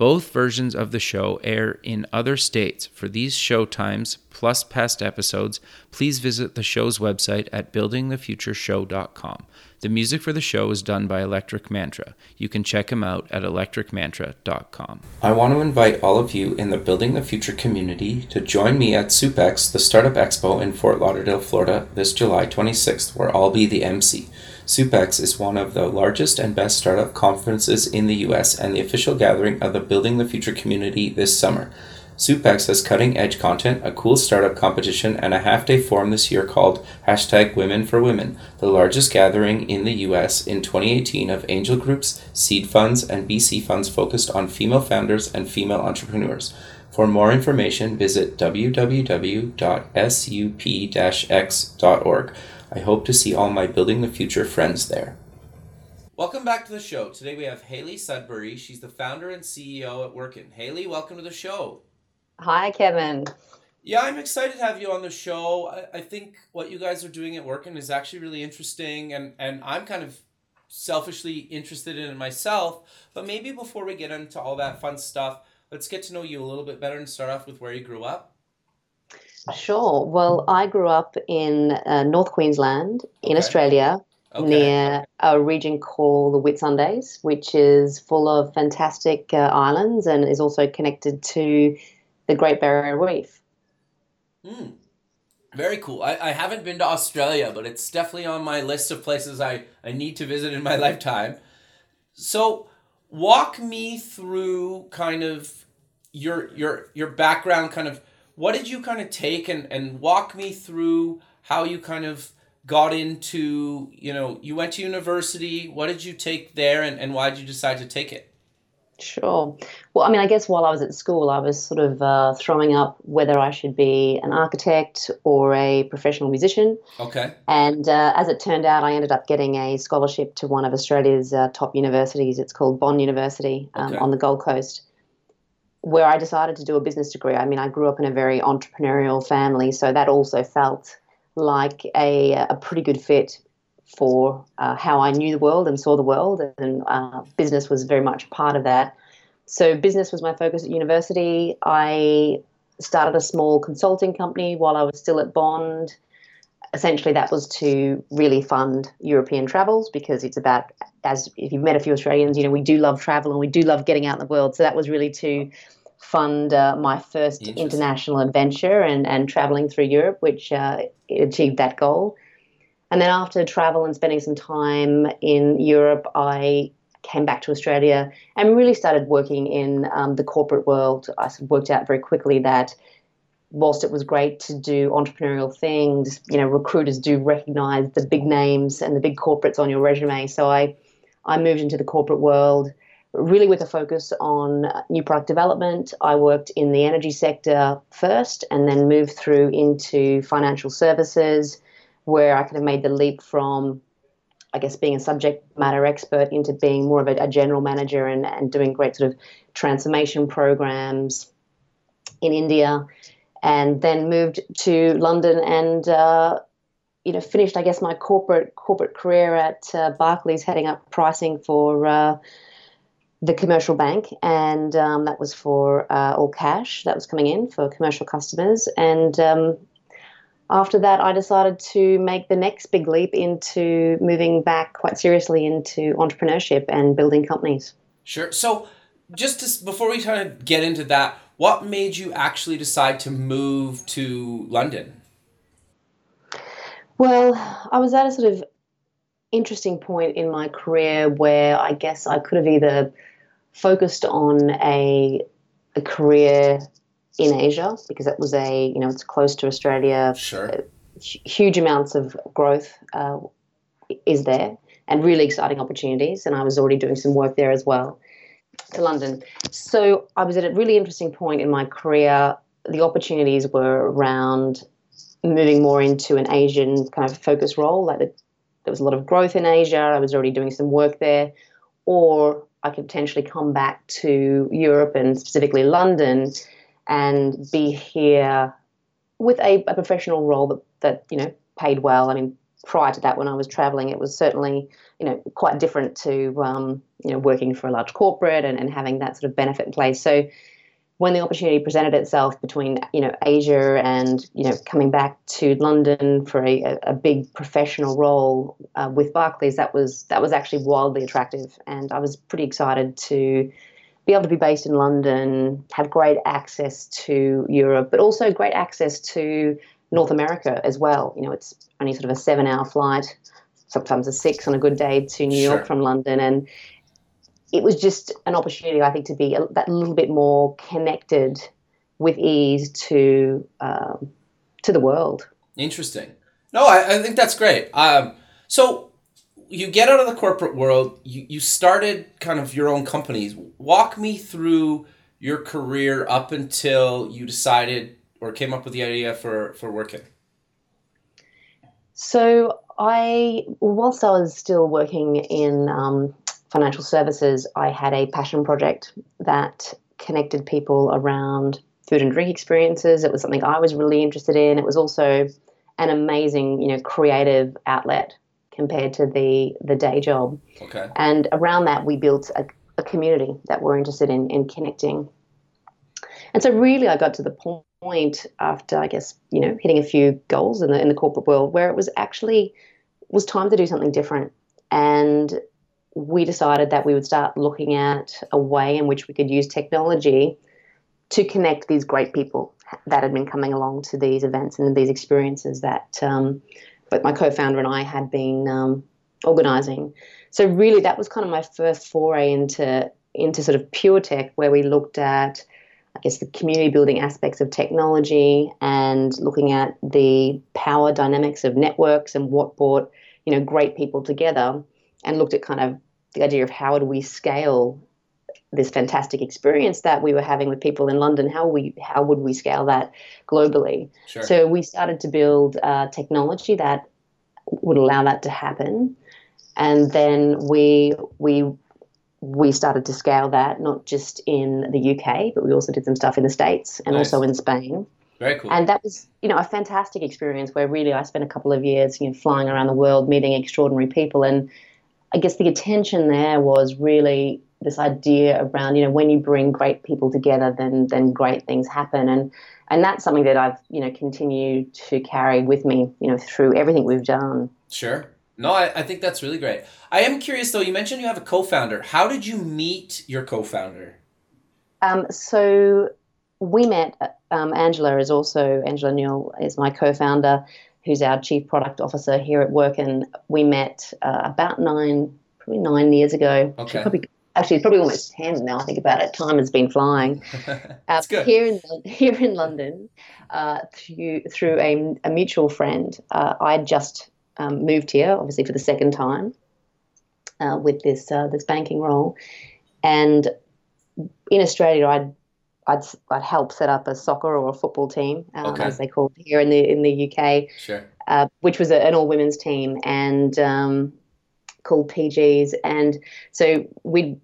Both versions of the show air in other states. For these show times, plus past episodes, please visit the show's website at buildingthefutureshow.com. The music for the show is done by Electric Mantra. You can check him out at electricmantra.com. I want to invite all of you in the Building the Future community to join me at SUPEX, the Startup Expo in Fort Lauderdale, Florida, this July 26th, where I'll be the MC. SUPEX is one of the largest and best startup conferences in the US and the official gathering of the Building the Future community this summer. SUPEX has cutting edge content, a cool startup competition, and a half day forum this year called hashtag Women for Women, the largest gathering in the US in 2018 of angel groups, seed funds, and VC funds focused on female founders and female entrepreneurs. For more information, visit www.sup-x.org. I hope to see all my Building the Future friends there. Welcome back to the show. Today we have Hayley Sudbury. She's the founder and CEO at Workin. Hayley, welcome to the show. Hi, Kevin. Yeah, I'm excited to have you on the show. I, I think what you guys are doing at Workin is actually really interesting, and, and I'm kind of selfishly interested in it myself. But maybe before we get into all that fun stuff, let's get to know you a little bit better and start off with where you grew up. Sure. Well, I grew up in uh, North Queensland in Okay. Australia Okay. near a region called the Whitsundays, which is full of fantastic uh, islands and is also connected to the Great Barrier Reef. Hmm. Very cool. I, I haven't been to Australia, but it's definitely on my list of places I, I need to visit in my lifetime. So walk me through kind of your your your background kind of what did you kind of take and, and walk me through how you kind of got into you know you went to university what did you take there and, and why did you decide to take it Sure. Well, I mean, I guess while I was at school, I was sort of uh, throwing up whether I should be an architect or a professional musician. okay And uh, as it turned out, I ended up getting a scholarship to one of Australia's uh, top universities. It's called Bond University um, Okay. on the Gold Coast, where I decided to do a business degree. I mean, I grew up in a very entrepreneurial family, so that also felt like a, a pretty good fit for uh, how I knew the world and saw the world, and uh, business was very much part of that. So, business was my focus at university. I started a small consulting company while I was still at Bond essentially that was to really fund European travels because it's about as if you've met a few Australians, you know, we do love travel and we do love getting out in the world. So that was really to fund uh, my first international adventure and, and traveling through Europe, which uh, achieved that goal. And then after travel and spending some time in Europe, I came back to Australia and really started working in um, the corporate world. I worked out very quickly that whilst it was great to do entrepreneurial things, you know, recruiters do recognize the big names and the big corporates on your resume. So I, I moved into the corporate world really with a focus on new product development. I worked in the energy sector first and then moved through into financial services where I could have made the leap from I guess being a subject matter expert into being more of a, a general manager and, and doing great sort of transformation programs in India and then moved to London and uh, you know finished I guess my corporate corporate career at uh, Barclays heading up pricing for uh, the commercial bank and um, that was for uh, all cash that was coming in for commercial customers and um, after that I decided to make the next big leap into moving back quite seriously into entrepreneurship and building companies. Sure. So, just to, before we kind of get into that, what made you actually decide to move to London? Well, I was at a sort of interesting point in my career where I guess I could have either focused on a, a career in Asia because that was a you know it's close to Australia, Sure. huge amounts of growth uh, is there and really exciting opportunities, and I was already doing some work there as well. To London, so I was at a really interesting point in my career. The opportunities were around moving more into an Asian kind of focus role, like the, there was a lot of growth in Asia. I was already doing some work there, or I could potentially come back to Europe and specifically London and be here with a, a professional role that, that you know paid well. I mean, prior to that, when I was traveling, it was certainly you know quite different to um, you know working for a large corporate and, and having that sort of benefit in place. So when the opportunity presented itself between you know Asia and you know coming back to London for a, a big professional role uh, with Barclays, that was that was actually wildly attractive, and I was pretty excited to be able to be based in London, have great access to Europe, but also great access to North America as well. You know, it's only sort of a seven-hour flight, sometimes a six on a good day to New York from London, and it was just an opportunity, I think, to be a, that little bit more connected with ease to um, to the world. Interesting. No, I, I think that's great. Um, so you get out of the corporate world. You you started kind of your own companies. Walk me through your career up until you decided or came up with the idea for for Workin. So I, whilst I was still working in um, financial services, I had a passion project that connected people around food and drink experiences. It was something I was really interested in. It was also an amazing, you know, creative outlet compared to the the day job. Okay. And around that, we built a, a community that we're interested in in connecting. And so, really, I got to the point after, I guess, you know, hitting a few goals in the in the corporate world where it was actually was time to do something different. And we decided that we would start looking at a way in which we could use technology to connect these great people that had been coming along to these events and these experiences that um, both my co-founder and I had been um, organizing. So really, that was kind of my first foray into into sort of pure tech, where we looked at, I guess, the community building aspects of technology and looking at the power dynamics of networks and what brought you know great people together and looked at kind of the idea of how do we scale this fantastic experience that we were having with people in London. How we how would we scale that globally? Sure. So we started to build uh, technology that would allow that to happen, and then we we we started to scale that not just in the UK, but we also did some stuff in the States and nice. also in Spain. Very cool. And that was, you know, a fantastic experience where really I spent a couple of years, you know, flying around the world, meeting extraordinary people and I guess the attention there was really this idea around you know when you bring great people together then then great things happen and and that's something that I've you know continued to carry with me you know through everything we've done. Sure. No, I, I think that's really great. I am curious though. You mentioned you have a co-founder. How did you meet your co-founder? Um, so we met. Um, Angela is also Angela Newell is my co-founder who's our chief product officer here at work, and we met uh, about nine, probably nine years ago. Okay. Probably, actually, it's probably almost ten now. I think about it. Time has been flying. uh, here in here in London, uh, through through a, a mutual friend, uh, I had just um, moved here, obviously for the second time, uh, with this uh, this banking role, and in Australia, I'd I'd, I'd help set up a soccer or a football team, um, okay. as they call it here in the in the UK, sure. uh, which was a, an all women's team and um, called PGs. And so we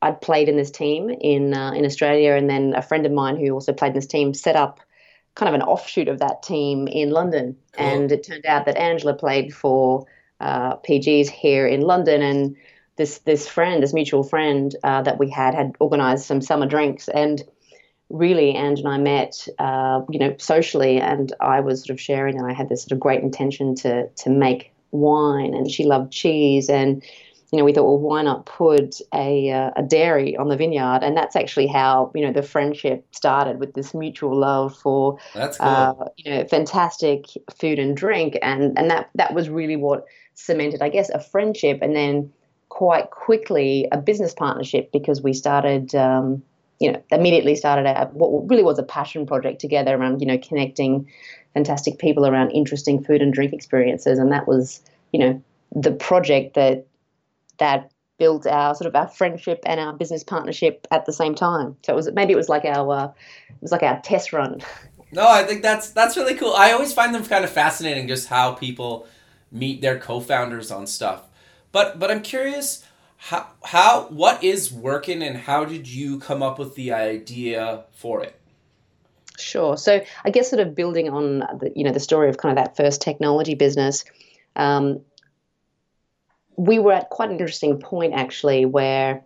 I'd played in this team in uh, in Australia, and then a friend of mine who also played in this team set up kind of an offshoot of that team in London. Cool. And it turned out that Angela played for uh, PGs here in London, and this this friend, this mutual friend uh, that we had, had organised some summer drinks and really, Ange and I met, uh, you know, socially, and I was sort of sharing, and I had this sort of great intention to to make wine, and she loved cheese, and you know, we thought, well, why not put a uh, a dairy on the vineyard, and that's actually how you know the friendship started with this mutual love for, that's cool. uh, you know, fantastic food and drink, and and that that was really what cemented, I guess, a friendship, and then quite quickly a business partnership because we started. Um, you know, immediately started a, what really was a passion project together around, you know, connecting fantastic people around interesting food and drink experiences. And that was, you know, the project that that built our sort of our friendship and our business partnership at the same time. So it was maybe it was like our uh, it was like our test run. No, I think that's that's really cool. I always find them kind of fascinating just how people meet their co-founders on stuff. But but I'm curious how how what is Workin and how did you come up with the idea for it? Sure. So I guess sort of building on the you know the story of kind of that first technology business, um, we were at quite an interesting point actually where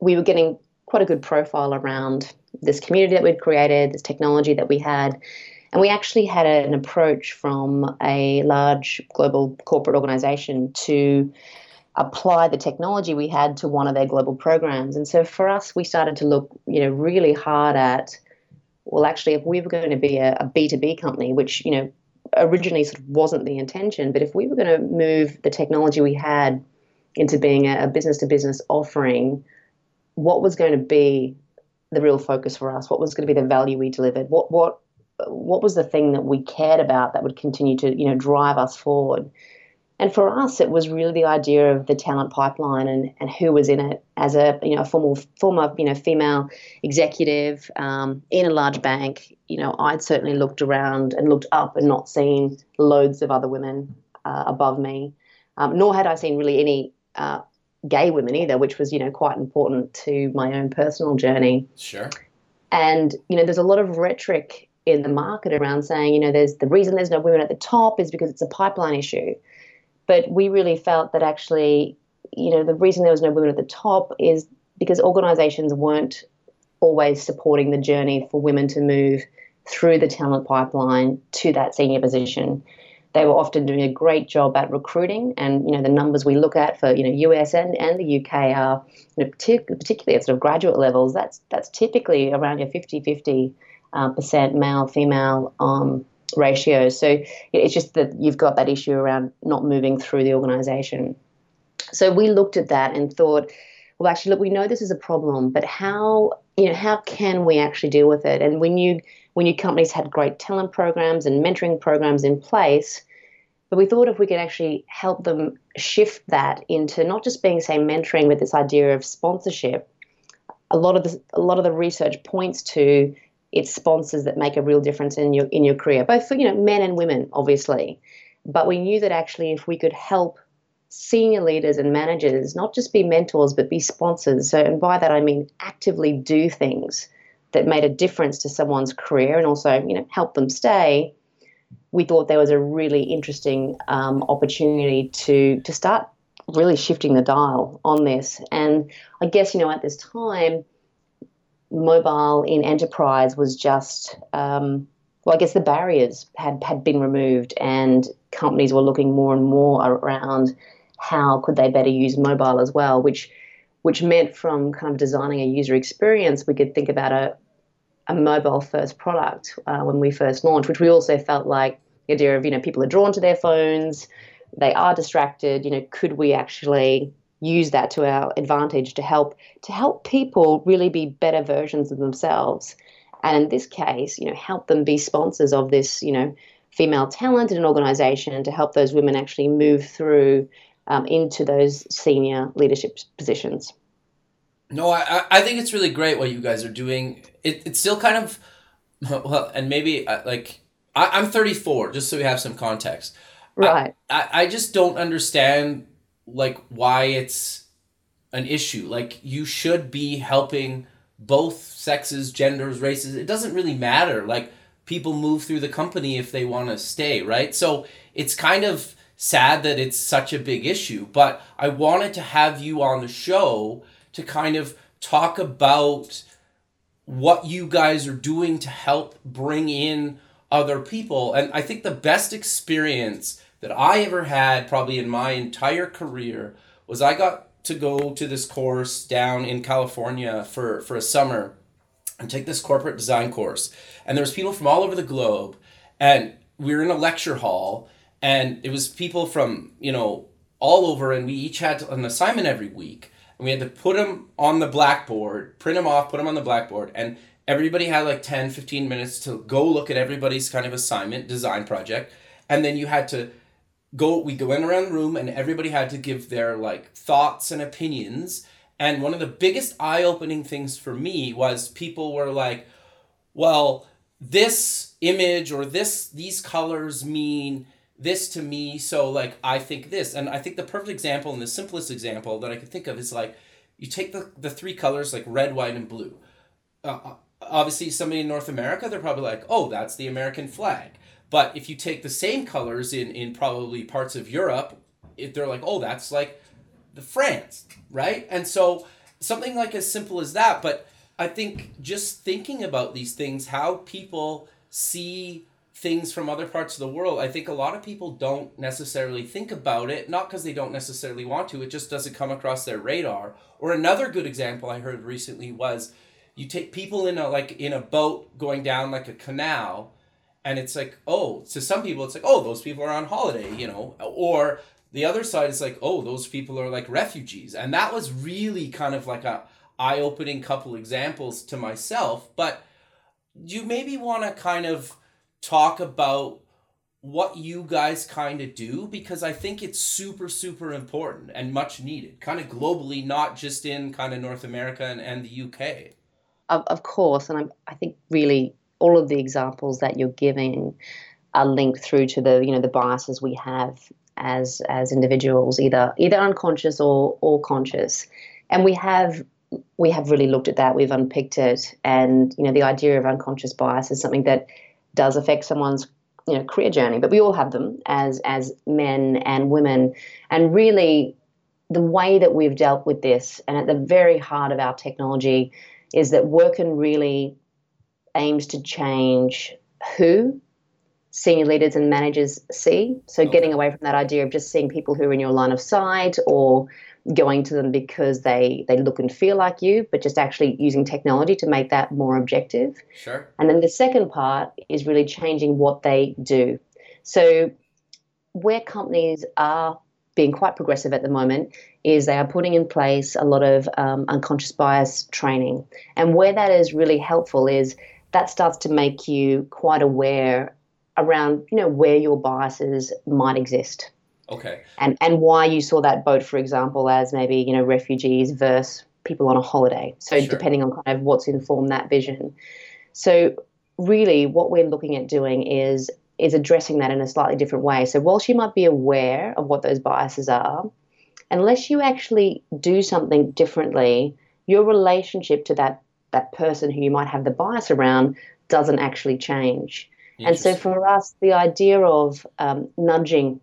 we were getting quite a good profile around this community that we'd created, this technology that we had. And we actually had an approach from a large global corporate organization to apply the technology we had to one of their global programs. And so for us, we started to look, you know, really hard at, well, actually, if we were going to be a a B2B company, which, you know, originally sort of wasn't the intention, but if we were going to move the technology we had into being a business to business offering, what was going to be the real focus for us? What was going to be the value we delivered? What what what was the thing that we cared about that would continue to you know drive us forward? And for us, it was really the idea of the talent pipeline and, and who was in it as a you know a former former you know female executive um, in a large bank. You know, I'd certainly looked around and looked up and not seen loads of other women uh, above me, um, nor had I seen really any uh, gay women either, which was, you know, quite important to my own personal journey. Sure. And, you know, there's a lot of rhetoric in the market around saying, you know, there's the reason there's no women at the top is because it's a pipeline issue. But we really felt that actually, you know, the reason there was no women at the top is because organizations weren't always supporting the journey for women to move through the talent pipeline to that senior position they were often doing a great job at recruiting, and you know the numbers we look at for you know US and, and the UK are you know, particularly at sort of graduate levels. That's that's typically around your 50-50 uh, percent male female um, ratio. So it's just that you've got that issue around not moving through the organisation. So we looked at that and thought, well, actually, look, we know this is a problem, but how you know how can we actually deal with it? And when you we knew companies had great talent programs and mentoring programs in place. But we thought if we could actually help them shift that into not just being, say, mentoring with this idea of sponsorship, a lot of the, a lot of the research points to it's sponsors that make a real difference in your in your career, both for you know men and women, obviously. But we knew that actually, if we could help senior leaders and managers not just be mentors but be sponsors, so and by that I mean actively do things that made a difference to someone's career and also you know help them stay. We thought there was a really interesting um, opportunity to to start really shifting the dial on this. And i guess you know at this time mobile in enterprise was just um, well i guess the barriers had had been removed and companies were looking more and more around how could they better use mobile as well which which meant from kind of designing a user experience, we could think about a, a mobile first product uh, when we first launched, which we also felt like the idea of, you know, people are drawn to their phones, they are distracted, you know, could we actually use that to our advantage to help to help people really be better versions of themselves and in this case you know help them be sponsors of this you know female talent in an organization to help those women actually move through um, into those senior leadership positions. No, I, I think it's really great what you guys are doing. It, it's still kind of, well, and maybe uh, like, I, I'm 34, just so we have some context. Right. I, I, I just don't understand like why it's an issue. Like you should be helping both sexes, genders, races. It doesn't really matter. Like people move through the company if they want to stay, right? So it's kind of sad that it's such a big issue, but I wanted to have you on the show to kind of talk about what you guys are doing to help bring in other people. And I think the best experience that I ever had, probably in my entire career, was I got to go to this course down in California for, for a summer and take this corporate design course. And there was people from all over the globe, and we were in a lecture hall and it was people from you know all over and we each had an assignment every week and we had to put them on the blackboard print them off put them on the blackboard and everybody had like 10 15 minutes to go look at everybody's kind of assignment design project and then you had to go we go in around the room and everybody had to give their like thoughts and opinions. And one of the biggest eye-opening things for me was people were like well this image or this these colors mean this to me so like i think this. And i think the perfect example and the simplest example that i could think of is like you take the, the three colors like red white and blue. Uh, uh obviously somebody in north america they're probably like oh that's the american flag but if you take the same colors in in probably parts of europe if they're like oh that's like the france right and so something like as simple as that but I think just thinking about these things, how people see things from other parts of the world, I think a lot of people don't necessarily think about it, not because they don't necessarily want to, it just doesn't come across their radar. Or another good example I heard recently was you take people in a like in a boat going down like a canal and it's like, oh, to some people it's like, oh, those people are on holiday, you know, or the other side is like, oh, those people are like refugees. And that was really kind of like a eye-opening couple examples to myself but you maybe want to kind of talk about what you guys kind of do because I think it's super, super important and much needed, kind of globally, not just in kind of North America and, and the UK. Of, of course. And I'm, I think really all of the examples that you're giving are linked through to the, you know, the biases we have as as individuals, either either unconscious or or conscious. And we have we have really looked at that. We've unpicked it, and you know, the idea of unconscious bias is something that does affect someone's you know career journey. But we all have them as as men and women, and really, the way that we've dealt with this, and at the very heart of our technology, is that Workin really aims to change who senior leaders and managers see. So, okay. getting away from that idea of just seeing people who are in your line of sight or going to them because they they look and feel like you, but just actually using technology to make that more objective. Sure. And then the second part is really changing what they do. So where companies are being quite progressive at the moment is they are putting in place a lot of um, unconscious bias training. And where that is really helpful is that starts to make you quite aware around you know where your biases might exist. Okay. And and why you saw that boat, for example, as maybe you know refugees versus people on a holiday. So sure. depending on kind of what's informed that vision. So really, what we're looking at doing is is addressing that in a slightly different way. So whilst you might be aware of what those biases are, unless you actually do something differently, your relationship to that that person who you might have the bias around doesn't actually change. And so for us, the idea of um, nudging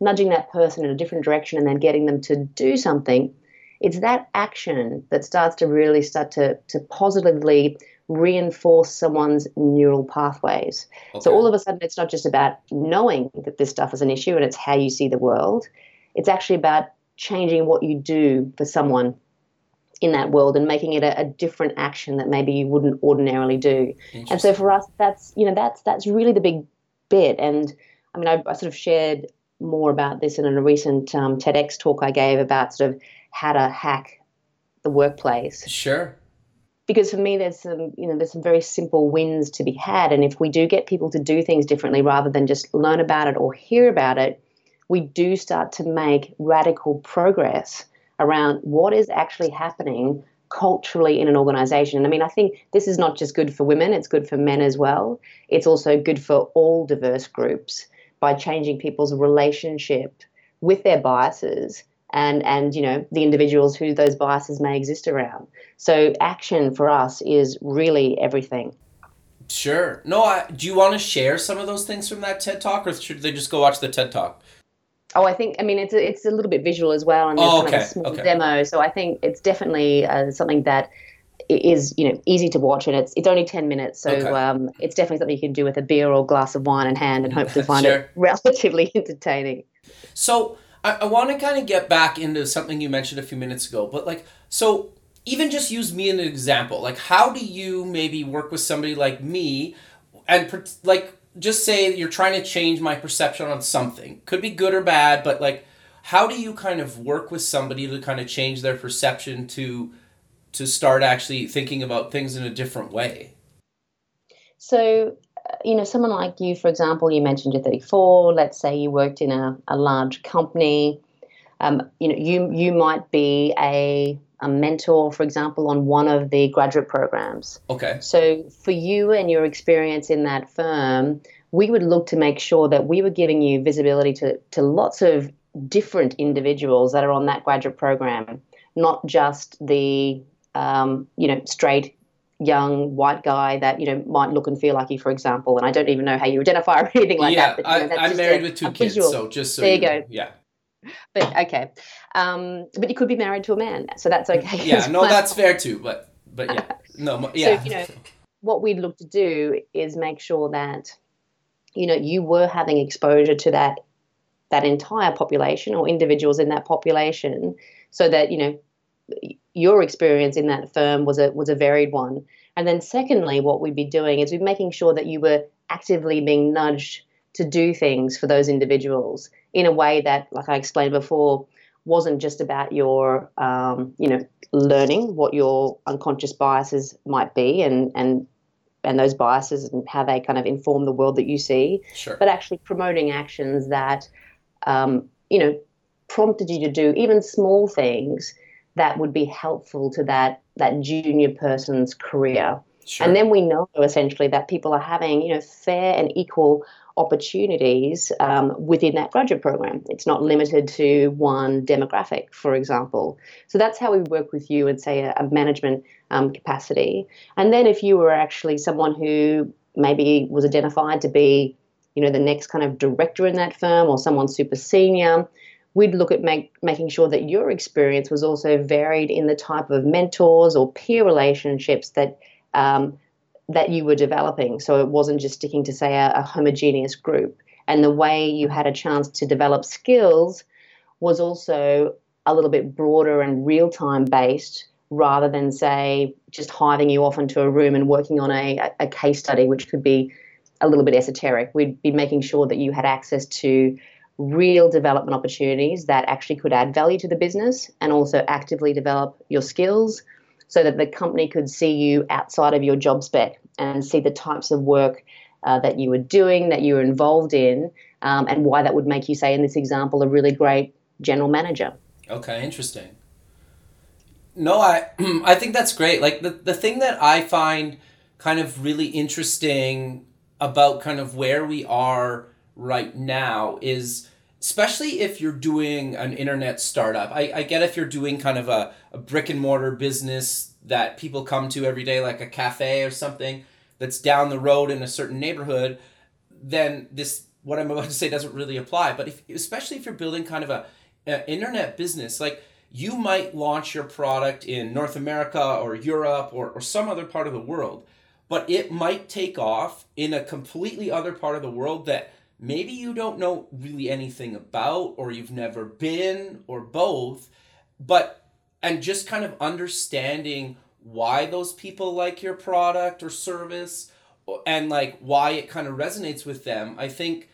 nudging that person in a different direction and then getting them to do something, it's that action that starts to really start to, to positively reinforce someone's neural pathways. Okay. So all of a sudden, it's not just about knowing that this stuff is an issue and it's how you see the world. It's actually about changing what you do for someone in that world and making it a, a different action that maybe you wouldn't ordinarily do. And so for us, that's you know that's that's really the big bit. And I mean, I, I sort of shared more about this in a recent um, TEDx talk I gave about sort of how to hack the workplace. Sure. Because for me, there's some, you know, there's some very simple wins to be had, and if we do get people to do things differently rather than just learn about it or hear about it, we do start to make radical progress around what is actually happening culturally in an organization. And I mean, I think this is not just good for women, it's good for men as well. It's also good for all diverse groups by changing people's relationship with their biases and and you know the individuals who those biases may exist around so action for us is really everything sure no I, do you want to share some of those things from that ted talk or should they just go watch the ted talk Oh, I think I mean it's a, it's a little bit visual as well, and there's oh, okay. kind of a small okay. demo. So I think it's definitely uh, something that is you know easy to watch and it's it's only 10 minutes so okay. um, it's definitely something you can do with a beer or glass of wine in hand and hopefully find sure. it relatively entertaining so i, I want to kind of get back into something you mentioned a few minutes ago but like so even just use me as an example like how do you maybe work with somebody like me and like just say you're trying to change my perception on something could be good or bad but like how do you kind of work with somebody to kind of change their perception to to start actually thinking about things in a different way? So, uh, you know, someone like you, for example, you mentioned you're 34. Let's say you worked in a, a large company. Um, you know, you you might be a a mentor, for example, on one of the graduate programs. Okay. So for you and your experience in that firm, we would look to make sure that we were giving you visibility to, to lots of different individuals that are on that graduate program, not just the um, you know straight young white guy that you know might look and feel like you, for example. And I don't even know how you identify or anything like yeah, that. But, you know, I, am married a, with two kids, visual. so just so there you, you go. Yeah. But okay, um, but you could be married to a man, so that's okay. Yeah, no, that's fair too. But but yeah, no, yeah. So you know, what we'd look to do is make sure that you know you were having exposure to that that entire population or individuals in that population, so that you know your experience in that firm was a was a varied one. And then secondly, what we'd be doing is we'd making sure that you were actively being nudged to do things for those individuals in a way that, like I explained before, wasn't just about your, um, you know, learning what your unconscious biases might be and and and those biases and how they kind of inform the world that you see, sure. but actually promoting actions that, um, you know, prompted you to do even small things that would be helpful to that that junior person's career. Sure. And then we know essentially that people are having you know fair and equal opportunities um, within that graduate program. It's not limited to one demographic, for example. So that's how we work with you in, say, a, a management um, capacity. And then if you were actually someone who maybe was identified to be, you know, the next kind of director in that firm or someone super senior, we'd look at make, making sure that your experience was also varied in the type of mentors or peer relationships that um, that you were developing. So it wasn't just sticking to say a, a homogeneous group. And the way you had a chance to develop skills was also a little bit broader and real time based rather than say just hiving you off into a room and working on a, a case study, which could be a little bit esoteric. We'd be making sure that you had access to real development opportunities that actually could add value to the business and also actively develop your skills so that the company could see you outside of your job spec and see the types of work uh, that you were doing, that you were involved in, um, and why that would make you, say, in this example, a really great general manager. Okay, interesting. No, I I think that's great. Like the the thing that I find kind of really interesting about kind of where we are right now is especially if you're doing an internet startup. I, I get if you're doing kind of a, a brick and mortar business that people come to every day, like a cafe or something that's down the road in a certain neighborhood, then this what I'm about to say doesn't really apply. But if especially if you're building kind of a, a internet business, like you might launch your product in North America or Europe or, or some other part of the world, but it might take off in a completely other part of the world that maybe you don't know really anything about or you've never been or both but and just kind of understanding why those people like your product or service and like why it kind of resonates with them i think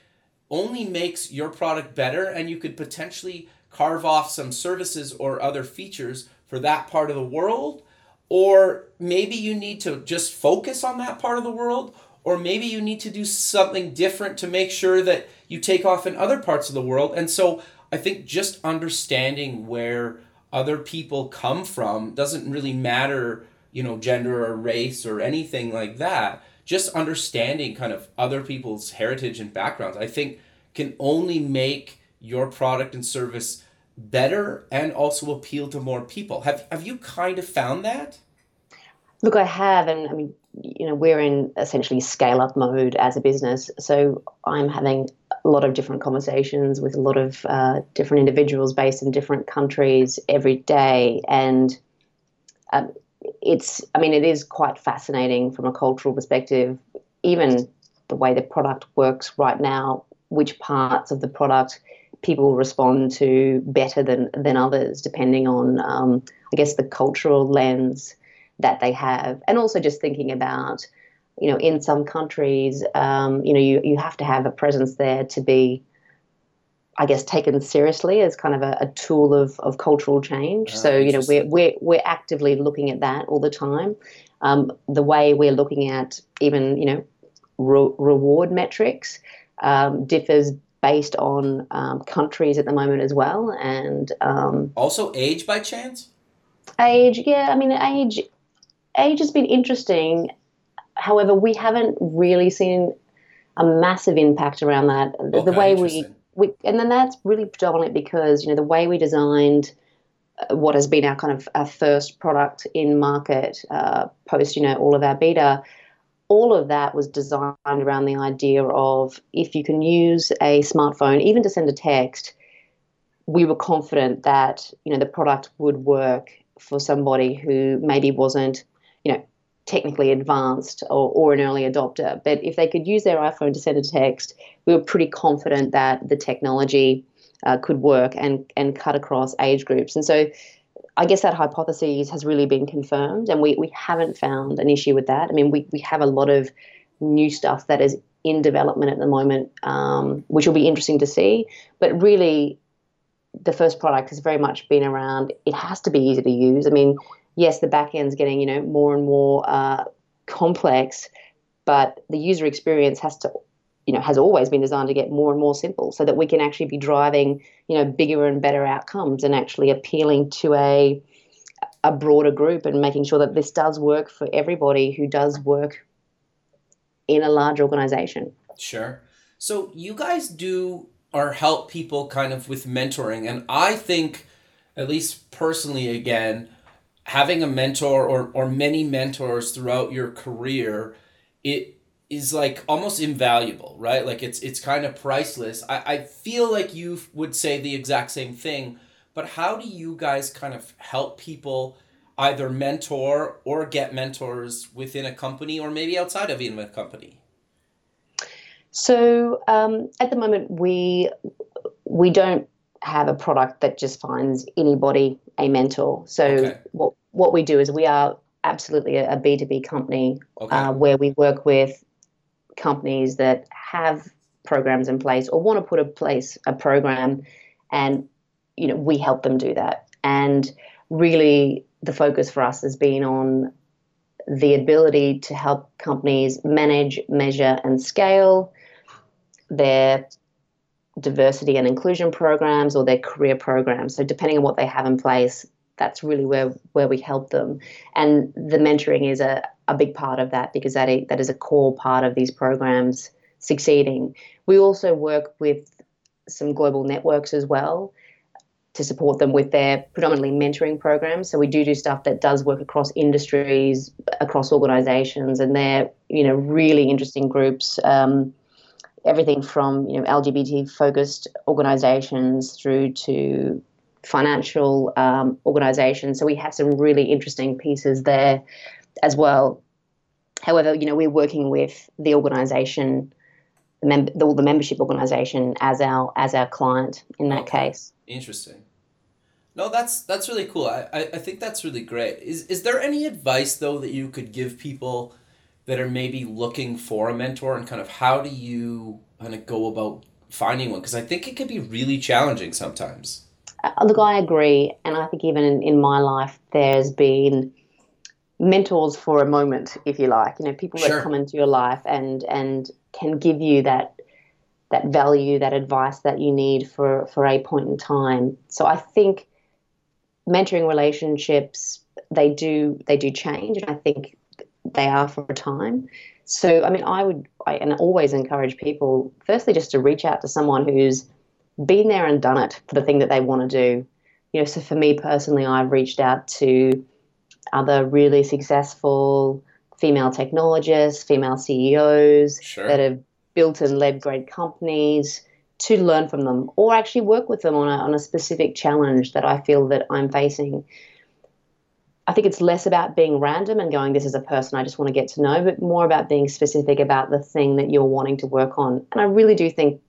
only makes your product better and you could potentially carve off some services or other features for that part of the world or maybe you need to just focus on that part of the world or maybe you need to do something different to make sure that you take off in other parts of the world. And so I think just understanding where other people come from doesn't really matter, you know, gender or race or anything like that. Just understanding kind of other people's heritage and backgrounds, I think can only make your product and service better and also appeal to more people. Have have you kind of found that? Look, I have, and I mean, you know, we're in essentially scale up mode as a business. So I'm having a lot of different conversations with a lot of uh, different individuals based in different countries every day. And um, it's, I mean, it is quite fascinating from a cultural perspective, even the way the product works right now, which parts of the product people respond to better than, than others, depending on, um, I guess, the cultural lens that they have, and also just thinking about, you know, in some countries, um, you know, you, you have to have a presence there to be, I guess, taken seriously as kind of a, a tool of, of cultural change. Oh, so, you know, we're, we're, we're actively looking at that all the time. Um, the way we're looking at even, you know, re- reward metrics um, differs based on um, countries at the moment as well. And um, also age by chance? Age, yeah. I mean, age, age has been interesting. However, we haven't really seen a massive impact around that. Okay, the way we, we, and then that's really predominant because you know the way we designed uh, what has been our kind of our first product in market uh, post you know all of our beta all of that was designed around the idea of if you can use a smartphone even to send a text we were confident that you know the product would work for somebody who maybe wasn't you know technically advanced or, or an early adopter but if they could use their iphone to send a text we were pretty confident that the technology uh, could work and and cut across age groups and so I guess that hypothesis has really been confirmed, and we, we haven't found an issue with that. I mean, we, we have a lot of new stuff that is in development at the moment, um, which will be interesting to see. But really, the first product has very much been around. It has to be easy to use. I mean, yes, the back end's getting you know more and more uh, complex, but the user experience has to you know has always been designed to get more and more simple so that we can actually be driving you know bigger and better outcomes and actually appealing to a a broader group and making sure that this does work for everybody who does work in a large organization Sure. So you guys do or help people kind of with mentoring, and I think, at least personally, again, having a mentor or or many mentors throughout your career, it is like almost invaluable, right? Like it's it's kind of priceless. I, I feel like you would say the exact same thing, but how do you guys kind of help people either mentor or get mentors within a company or maybe outside of even a company? So um, at the moment, we we don't have a product that just finds anybody a mentor. So Okay. what what we do is we are absolutely a B two B company Okay. uh, where we work with companies that have programs in place or want to put in place a program, and you know we help them do that. And really, the focus for us has been on the ability to help companies manage, measure, and scale their diversity and inclusion programs or their career programs. So depending on what they have in place, that's really where where we help them. And the mentoring is a, a big part of that because that is, that is a core part of these programs succeeding. We also work with some global networks as well to support them with their predominantly mentoring programs. So we do do stuff that does work across industries, across organizations, and they're you know really interesting groups. Um, everything from you know LGBT focused organizations through to financial um, organizations. So we have some really interesting pieces there as well. However, you know we're working with the organization, the, mem- the, the membership organization as our as our client in that Okay. case. Interesting. No, that's that's really cool. I, I, I think that's really great. Is is there any advice though that you could give people that are maybe looking for a mentor and kind of how do you kind of go about finding one? Because I think it can be really challenging sometimes. Uh, look, I agree, and I think even in, in my life, there's been mentors for a moment, if you like. You know, people Sure. that come into your life and and can give you that that value, that advice that you need for for a point in time. So I think mentoring relationships they do they do change, and I think they are for a time. So I mean, I would I, and always encourage people, firstly, just to reach out to someone who's been there and done it for the thing that they want to do. You know, so for me personally, I've reached out to other really successful female technologists, female CEOs Sure. that have built and led great companies to learn from them or actually work with them on a, on a specific challenge that I feel that I'm facing. I think it's less about being random and going, this is a person I just want to get to know, but more about being specific about the thing that you're wanting to work on. And I really do think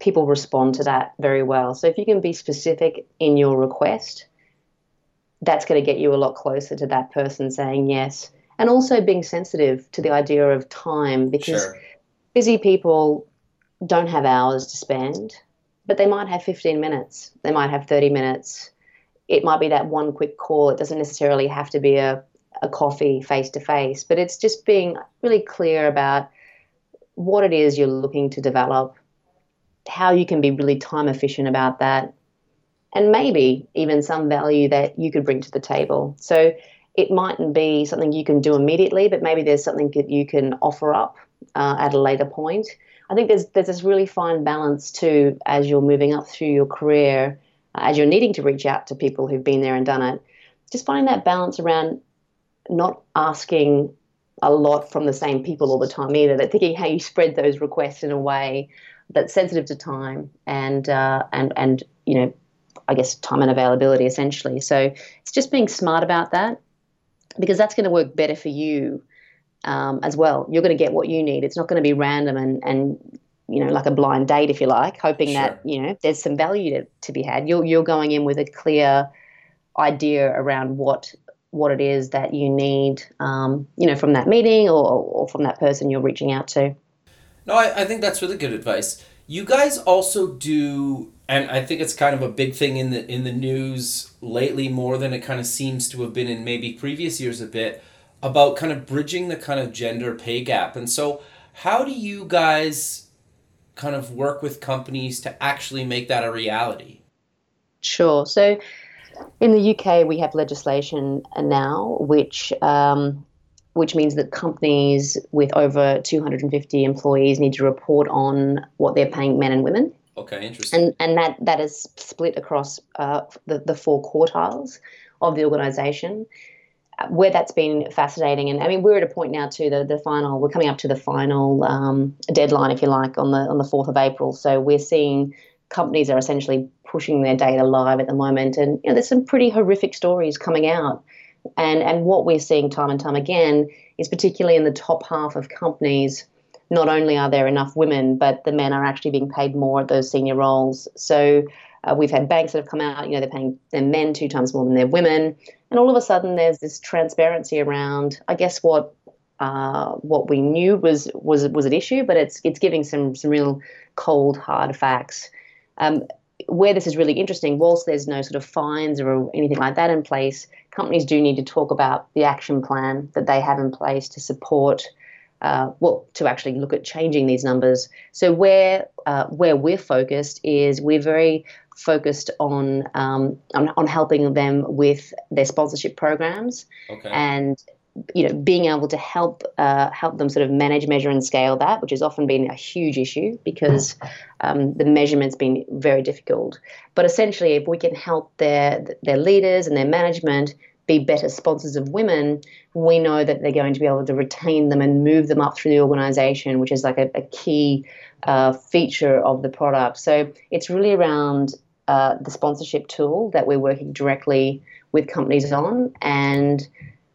people respond to that very well. So if you can be specific in your request, that's going to get you a lot closer to that person saying yes. And also being sensitive to the idea of time because Sure. busy people don't have hours to spend, but they might have 15 minutes, they might have 30 minutes. It might be that one quick call. It doesn't necessarily have to be a, a coffee face to face, but it's just being really clear about what it is you're looking to develop, how you can be really time efficient about that, and maybe even some value that you could bring to the table. So it mightn't be something you can do immediately, but maybe there's something that you can offer up uh, at a later point. I think there's there's this really fine balance too as you're moving up through your career, uh, as you're needing to reach out to people who've been there and done it. Just finding that balance around not asking a lot from the same people all the time either. That thinking how you spread those requests in a way that's sensitive to time and uh, and and you know, I guess time and availability essentially. So it's just being smart about that because that's going to work better for you um, as well. You're going to get what you need. It's not going to be random and and you know like a blind date if you like, hoping sure. that you know there's some value to, to be had. You're you're going in with a clear idea around what what it is that you need, um, you know, from that meeting or, or from that person you're reaching out to. No, I, I think that's really good advice. You guys also do, and I think it's kind of a big thing in the in the news lately, more than it kind of seems to have been in maybe previous years a bit, about kind of bridging the kind of gender pay gap. And so, how do you guys kind of work with companies to actually make that a reality? Sure. So in the UK, we have legislation now which um, which means that companies with over 250 employees need to report on what they're paying men and women. Okay, interesting. And and that that is split across uh, the the four quartiles of the organisation. Where that's been fascinating, and I mean, we're at a point now too. The the final, we're coming up to the final um, deadline, if you like, on the on the fourth of April. So we're seeing companies are essentially pushing their data live at the moment, and you know, there's some pretty horrific stories coming out. And and what we're seeing time and time again is particularly in the top half of companies. Not only are there enough women, but the men are actually being paid more at those senior roles. So uh, we've had banks that have come out, you know, they're paying their men two times more than their women, and all of a sudden there's this transparency around, I guess, what uh, what we knew was was was an issue, but it's it's giving some some real cold hard facts. Um, where this is really interesting, whilst there's no sort of fines or anything like that in place, companies do need to talk about the action plan that they have in place to support, uh, well, to actually look at changing these numbers. So where uh, where we're focused is we're very focused on, um, on on helping them with their sponsorship programs okay. and you know, being able to help uh, help them sort of manage, measure, and scale that, which has often been a huge issue because um, the measurement's been very difficult. But essentially, if we can help their their leaders and their management be better sponsors of women, we know that they're going to be able to retain them and move them up through the organization, which is like a, a key uh, feature of the product. So it's really around uh, the sponsorship tool that we're working directly with companies on and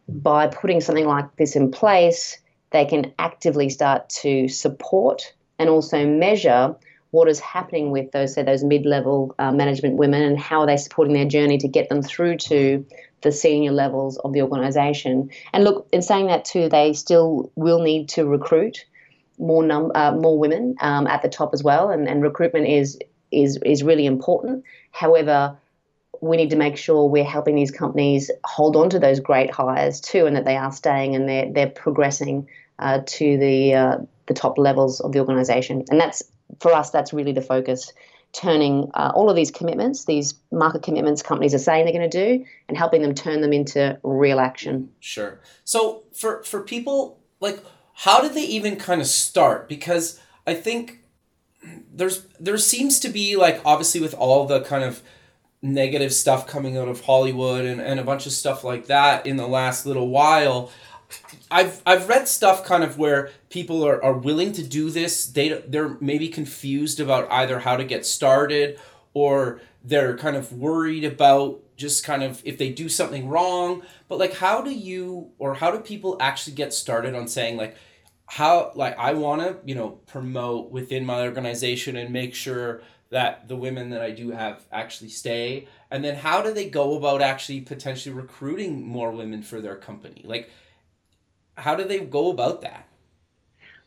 by putting something like this in place, they can actively start to support and also measure what is happening with those say those mid-level uh, management women and how are they supporting their journey to get them through to the senior levels of the organization. And look in saying that too they still will need to recruit more num- uh, more women um, at the top as well and, and recruitment is is is really important. However we need to make sure we're helping these companies hold on to those great hires too, and that they are staying and they're they're progressing uh, to the uh, the top levels of the organisation. And that's for us. That's really the focus. Turning uh, all of these commitments, these market commitments companies are saying they're going to do, and helping them turn them into real action. Sure. So for for people like, how did they even kind of start? Because I think there's there seems to be like obviously with all the kind of negative stuff coming out of Hollywood and, and a bunch of stuff like that in the last little while. I've I've read stuff kind of where people are, are willing to do this. They they're maybe confused about either how to get started or they're kind of worried about just kind of if they do something wrong. But like how do you or how do people actually get started on saying like how like I want to, you know, promote within my organization and make sure that the women that I do have actually stay? And then how do they go about actually potentially recruiting more women for their company? Like, how do they go about that?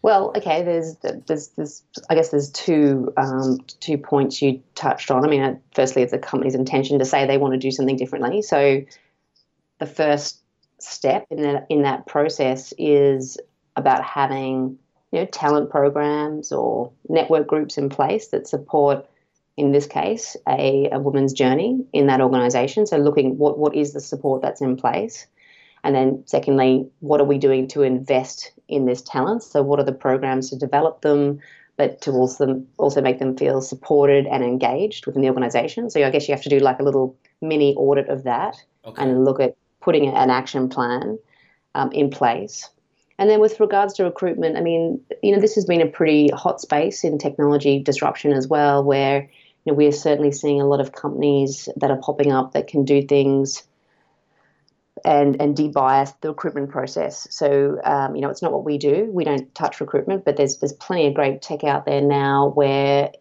Well, okay. There's, there's, there's. I guess there's two, um, two points you touched on. I mean, firstly, it's a company's intention to say they want to do something differently. So, the first step in that in that process is about having you know talent programs or network groups in place that support in this case, a, a woman's journey in that organization. So looking what what is the support that's in place. And then secondly, what are we doing to invest in this talent? So what are the programs to develop them, but to also also make them feel supported and engaged within the organization. So I guess you have to do like a little mini audit of that okay. and look at putting an action plan um, in place. And then with regards to recruitment, I mean, you know, this has been a pretty hot space in technology disruption as well, where you know we are certainly seeing a lot of companies that are popping up that can do things and and debias the recruitment process. So um, you know, it's not what we do. We don't touch recruitment, but there's there's plenty of great tech out there now where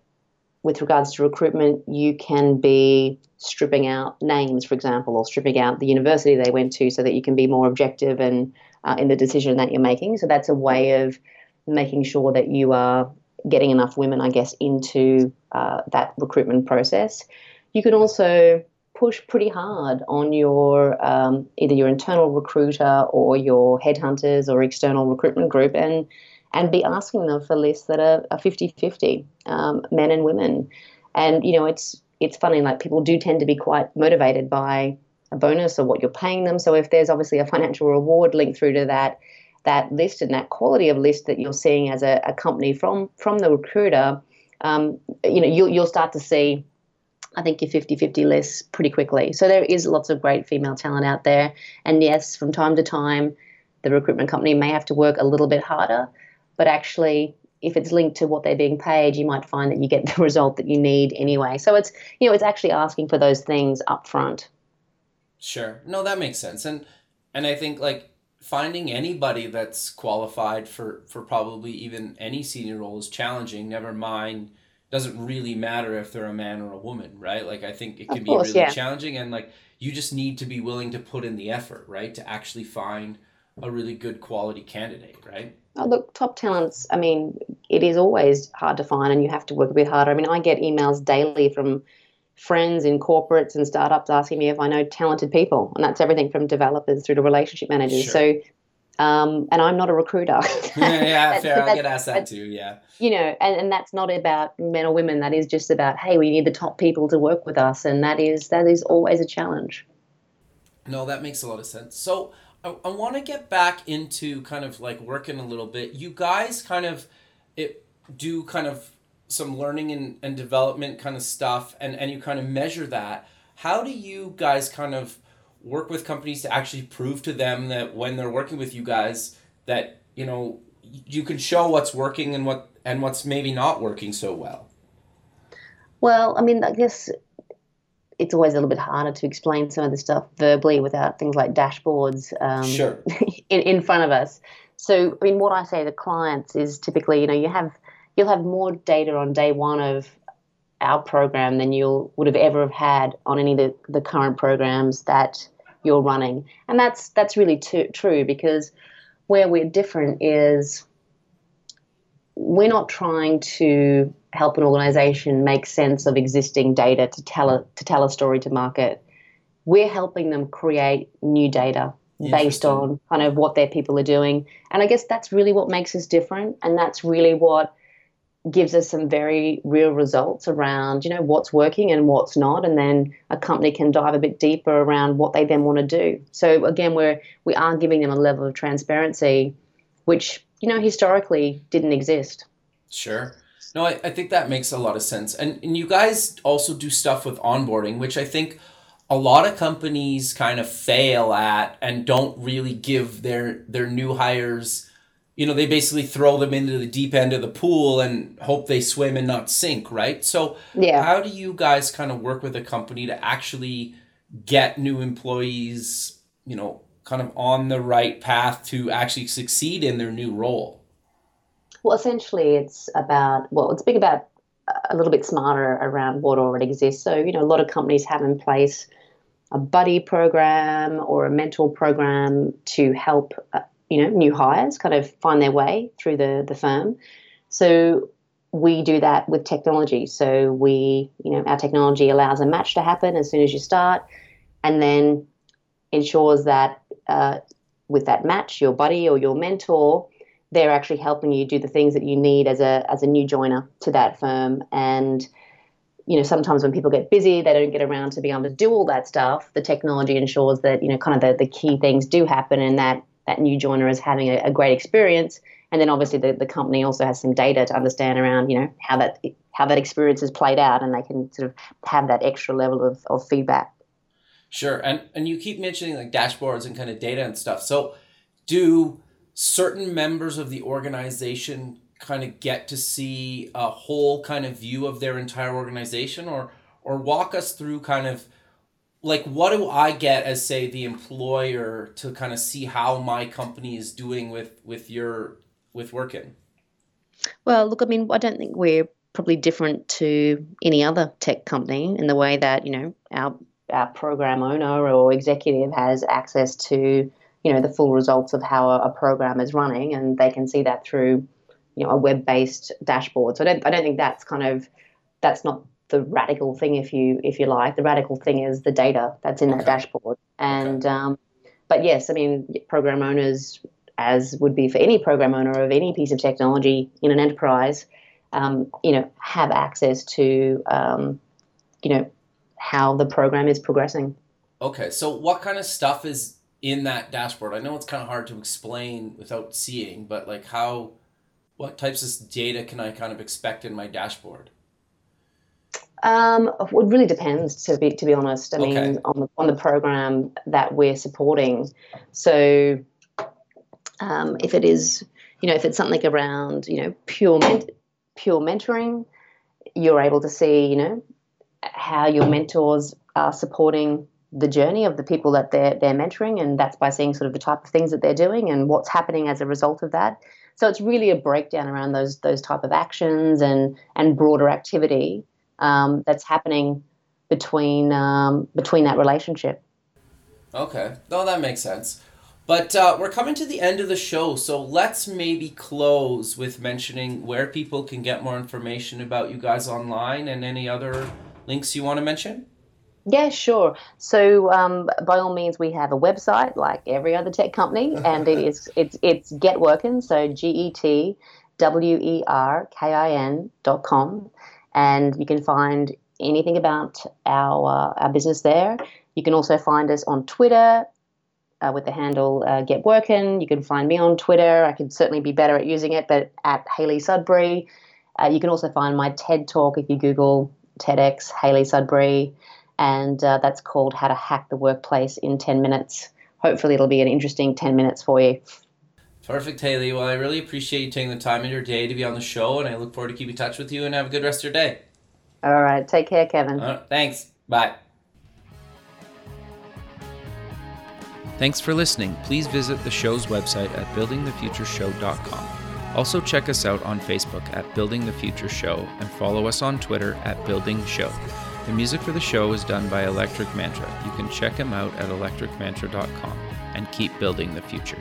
with regards to recruitment, you can be stripping out names, for example, or stripping out the university they went to so that you can be more objective and uh, in the decision that you're making. So that's a way of making sure that you are getting enough women, I guess, into uh, that recruitment process. You can also push pretty hard on your um, either your internal recruiter or your headhunters or external recruitment group and and be asking them for lists that are, are 50-50 um, men and women and you know it's it's funny like people do tend to be quite motivated by a bonus or what you're paying them so if there's obviously a financial reward linked through to that that list and that quality of list that you're seeing as a, a company from from the recruiter um, you know you'll, you'll start to see I think your 50 50 lists pretty quickly. So there is lots of great female talent out there. And yes, from time to time, the recruitment company may have to work a little bit harder but actually if it's linked to what they're being paid, you might find that you get the result that you need anyway. So it's you know it's actually asking for those things up front. Sure. No, that makes sense. And and I think like finding anybody that's qualified for for probably even any senior role is challenging. Never mind doesn't really matter if they're a man or a woman, right? Like I think it can course, be really yeah. challenging and like you just need to be willing to put in the effort, right? To actually find a really good quality candidate, right? Oh, look, top talents, I mean, it is always hard to find and you have to work a bit harder. I mean, I get emails daily from friends in corporates and startups asking me if I know talented people, and that's everything from developers through to relationship managers. Sure. So, um, and I'm not a recruiter. yeah, yeah fair. I get asked that too. Yeah. You know, and, and that's not about men or women. That is just about hey, we need the top people to work with us, and that is that is always a challenge. No, that makes a lot of sense. So I, I want to get back into kind of like working a little bit. You guys kind of it do kind of some learning and, and development kind of stuff and, and you kind of measure that. How do you guys kind of work with companies to actually prove to them that when they're working with you guys that, you know, you can show what's working and what and what's maybe not working so well? Well, I mean, I guess it's always a little bit harder to explain some of the stuff verbally without things like dashboards um, sure. in, in front of us. So, I mean, what I say to clients is typically, you know, you have you'll have more data on day one of our program than you would have ever have had on any of the, the current programs that you're running, and that's that's really t- true because where we're different is we're not trying to help an organization make sense of existing data to tell a, to tell a story to market. We're helping them create new data based on kind of what their people are doing. And I guess that's really what makes us different. And that's really what gives us some very real results around, you know, what's working and what's not. And then a company can dive a bit deeper around what they then want to do. So again, we're we are giving them a level of transparency which, you know, historically didn't exist. Sure. No, I, I think that makes a lot of sense. And, and you guys also do stuff with onboarding, which I think a lot of companies kind of fail at and don't really give their their new hires you know they basically throw them into the deep end of the pool and hope they swim and not sink right? So yeah. how do you guys kind of work with a company to actually get new employees you know kind of on the right path to actually succeed in their new role well, essentially, it's about, well, it's big about a little bit smarter around what already exists. So, you know, a lot of companies have in place a buddy program or a mentor program to help, uh, you know, new hires kind of find their way through the, the firm. So, we do that with technology. So, we, you know, our technology allows a match to happen as soon as you start and then ensures that uh, with that match, your buddy or your mentor they're actually helping you do the things that you need as a as a new joiner to that firm and you know, sometimes when people get busy, they don't get around to being able to do all that stuff. The technology ensures that, you know, kind of the, the key things do happen and that that new joiner is having a, a great experience. And then obviously the, the company also has some data to understand around, you know, how that how that experience is played out and they can sort of have that extra level of, of feedback. Sure. And and you keep mentioning like dashboards and kind of data and stuff. So do certain members of the organization kind of get to see a whole kind of view of their entire organization or or walk us through kind of like what do I get as say the employer to kind of see how my company is doing with with your with Workin? Well, look, I mean, I don't think we're probably different to any other tech company in the way that you know our our program owner or executive has access to you know the full results of how a, a program is running, and they can see that through you know a web based dashboard. So I don't I don't think that's kind of that's not the radical thing if you if you like. The radical thing is the data that's in okay. that dashboard. And okay. um, but yes, I mean program owners as would be for any program owner of any piece of technology in an enterprise, um, you know, have access to, um, you know, how the program is progressing. Okay, so what kind of stuff is in that dashboard? I know it's kind of hard to explain without seeing, but like how, what types of data can I kind of expect in my dashboard? Um, it really depends to be to be honest. I okay. mean, on the on the program that we're supporting. So, um, if it is, you know, if it's something around, you know, pure ment- pure mentoring, you're able to see, you know, how your mentors are supporting the journey of the people that they're they're mentoring, and that's by seeing sort of the type of things that they're doing and what's happening as a result of that. So it's really a breakdown around those those type of actions and and broader activity um, that's happening between um, between that relationship. Okay, no, that makes sense. But uh, we're coming to the end of the show, so let's maybe close with mentioning where people can get more information about you guys online and any other links you want to mention. Yeah, sure. So um, by all means, we have a website like every other tech company, and it is it's it's Getworkin, so G E T W E R K I N dot com, and you can find anything about our uh, our business there. You can also find us on Twitter uh, with the handle uh, Get Workin. You can find me on Twitter. I can certainly be better at using it, but at Hayley Sudbury. Uh, you can also find my TED talk if you Google TEDx Hayley Sudbury, and uh, that's called How to Hack the Workplace in 10 Minutes. Hopefully, it'll be an interesting 10 minutes for you. Perfect, Hayley. Well, I really appreciate you taking the time in your day to be on the show, and I look forward to keeping in touch with you and have a good rest of your day. All right. Take care, Kevin. thanks. Bye. Thanks for listening. Please visit the show's website at buildingthefutureshow.com. Also, check us out on Facebook at Building the Future Show and follow us on Twitter at Building Show. The music for the show is done by Electric Mantra. You can check him out at electricmantra.com and keep building the future.